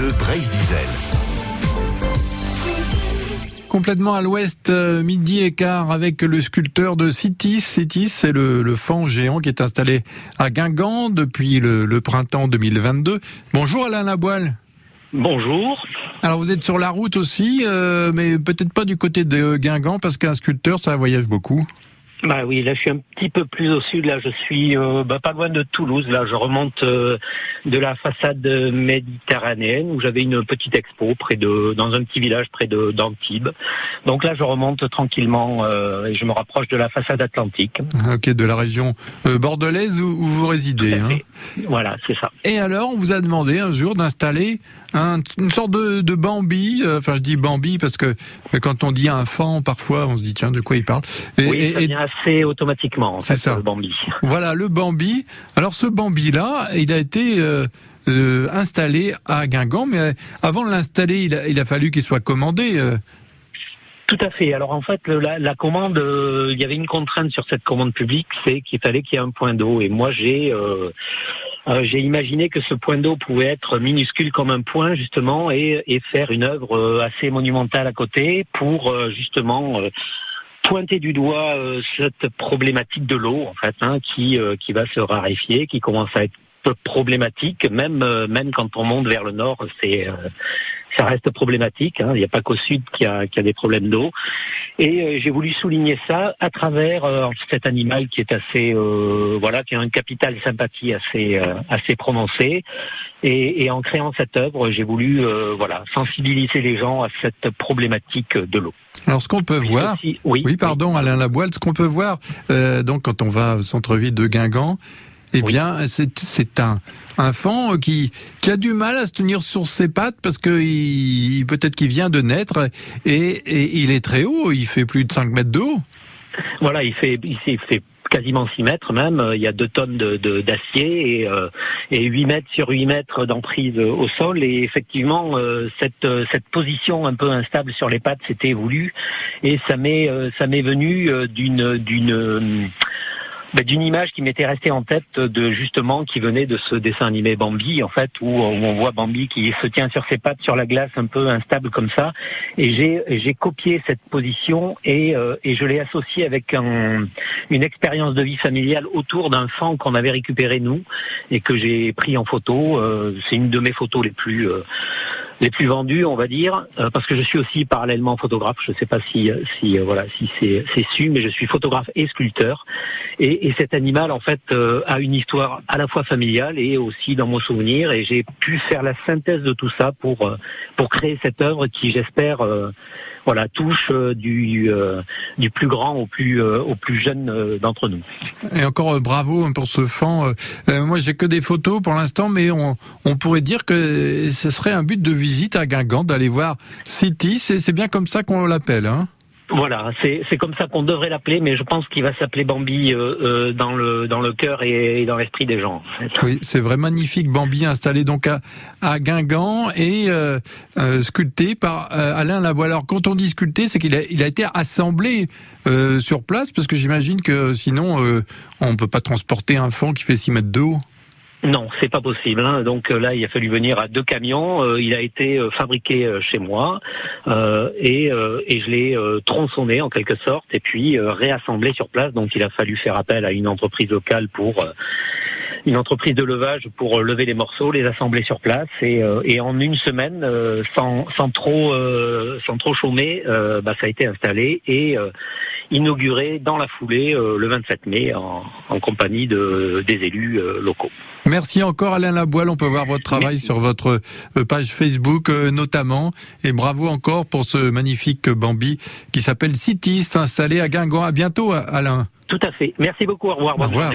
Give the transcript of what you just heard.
Bleu Brésil. Complètement à l'ouest, euh, midi et quart, avec le sculpteur de Citis. Citis, c'est le, le fan géant qui est installé à Guingamp depuis le, le printemps 2022. Bonjour Alain Laboile. Bonjour. Alors vous êtes sur la route aussi, euh, mais peut-être pas du côté de Guingamp, parce qu'un sculpteur, ça voyage beaucoup. Bah oui, là je suis un petit peu plus au sud. Là, je suis euh, bah, pas loin de Toulouse. Là, je remonte euh, de la façade méditerranéenne où j'avais une petite expo près de dans un petit village près de d'Antibes. Donc là, je remonte tranquillement euh, et je me rapproche de la façade atlantique. Ah, Ok, de la région euh, bordelaise où, où vous résidez. Hein. Voilà, c'est ça. Et alors, on vous a demandé un jour d'installer un- une sorte de, de Bambi. euh, Enfin, je dis Bambi parce que euh, quand on dit un fan, parfois, on se dit tiens, de quoi il parle. Et- oui, et- ça vient assez automatiquement. En C'est fait, ça. le Bambi. Voilà le Bambi. Alors ce Bambi-là, il a été euh, euh, installé à Guingamp, mais euh, avant de l'installer, il a, il a fallu qu'il soit commandé. euh. Tout à fait. Alors en fait, la, la commande, euh, il y avait une contrainte sur cette commande publique, c'est qu'il fallait qu'il y ait un point d'eau. Et moi, j'ai euh, euh, j'ai imaginé que ce point d'eau pouvait être minuscule comme un point justement et, et faire une œuvre euh, assez monumentale à côté pour euh, justement euh, pointer du doigt cette problématique de l'eau en fait, hein, qui qui va se raréfier, qui commence à être peu problématique, même même quand on monte vers le nord, c'est ça reste problématique. hein. Il n'y a pas qu'au sud qu'il y a, a des problèmes d'eau. Et euh, j'ai voulu souligner ça à travers euh, cet animal qui est assez, euh, voilà, qui a un capital sympathie assez, euh, assez prononcé. Et, et en créant cette œuvre, j'ai voulu, euh, voilà, sensibiliser les gens à cette problématique de l'eau. Alors ce qu'on peut voir, Aussi- oui, oui pardon Alain Laboile, ce qu'on peut voir euh, donc quand on va au centre-ville de Guingamp, eh Oui. bien c'est c'est un un fan qui qui a du mal à se tenir sur ses pattes parce que il, peut-être qu'il vient de naître et, et il est très haut, il fait plus de 5 mètres de haut. Voilà, il fait, il fait quasiment 6 mètres même. Il y a deux tonnes de de- d'acier et, euh, et 8 mètres sur 8 mètres d'emprise au sol. Et effectivement, euh, cette, euh, cette position un peu instable sur les pattes, c'était voulu. Et ça m'est euh, ça m'est venu euh, d'une d'une ben, d'une image qui m'était restée en tête de justement qui venait de ce dessin animé Bambi en fait où, où on voit Bambi qui se tient sur ses pattes sur la glace un peu instable comme ça. Et j'ai j'ai copié cette position et euh, et je l'ai associée avec un, une expérience de vie familiale autour d'un fan qu'on avait récupéré nous et que j'ai pris en photo. Euh, c'est une de mes photos les plus euh, les plus vendues, on va dire, euh, parce que je suis aussi parallèlement photographe. Je ne sais pas si, si euh, voilà, si c'est c'est su, mais je suis photographe et sculpteur. Et, et cet animal, en fait, euh, a une histoire à la fois familiale et aussi dans mon souvenir. Et j'ai pu faire la synthèse de tout ça pour euh, pour créer cette œuvre qui, j'espère, euh, voilà, touche euh, du euh, du plus grand au plus euh, au plus jeune d'entre nous. Et encore bravo hein, pour ce fan. Moi, j'ai que des photos pour l'instant, mais on, on pourrait dire que ce serait un but de visite à Guingamp d'aller voir City. C'est bien comme ça qu'on l'appelle. Hein Voilà, c'est comme ça qu'on devrait l'appeler, mais je pense qu'il va s'appeler Bambi euh, euh, dans le dans le cœur et, dans l'esprit des gens. Oui, c'est vrai, magnifique Bambi installé donc à, à Guingamp et euh, sculpté par Alain Lavoie. Alors, quand on dit sculpté, c'est qu'il a, été assemblé sur place, parce que j'imagine que sinon, on peut pas transporter un fond qui fait 6 mètres de haut. Non, c'est pas possible. hein. Donc euh, là, il a fallu venir à deux camions. Euh, il a été euh, fabriqué chez moi et, et je l'ai tronçonné en quelque sorte et puis réassemblé sur place. Donc il a fallu faire appel à une entreprise locale pour une entreprise de levage pour euh, lever les morceaux, les assembler sur place et, euh, et en une semaine, euh, sans, sans trop euh, sans trop chômer, euh, bah, ça a été installé et euh, inauguré dans la foulée euh, le 27 mai en, en compagnie de, des élus euh, locaux. Merci encore Alain Laboile, on peut voir votre travail Merci. sur votre page Facebook euh, notamment. Et bravo encore pour ce magnifique Bambi qui s'appelle Citiste, installé à Guingamp. À bientôt Alain. Tout à fait. Merci beaucoup. Au revoir. Au revoir.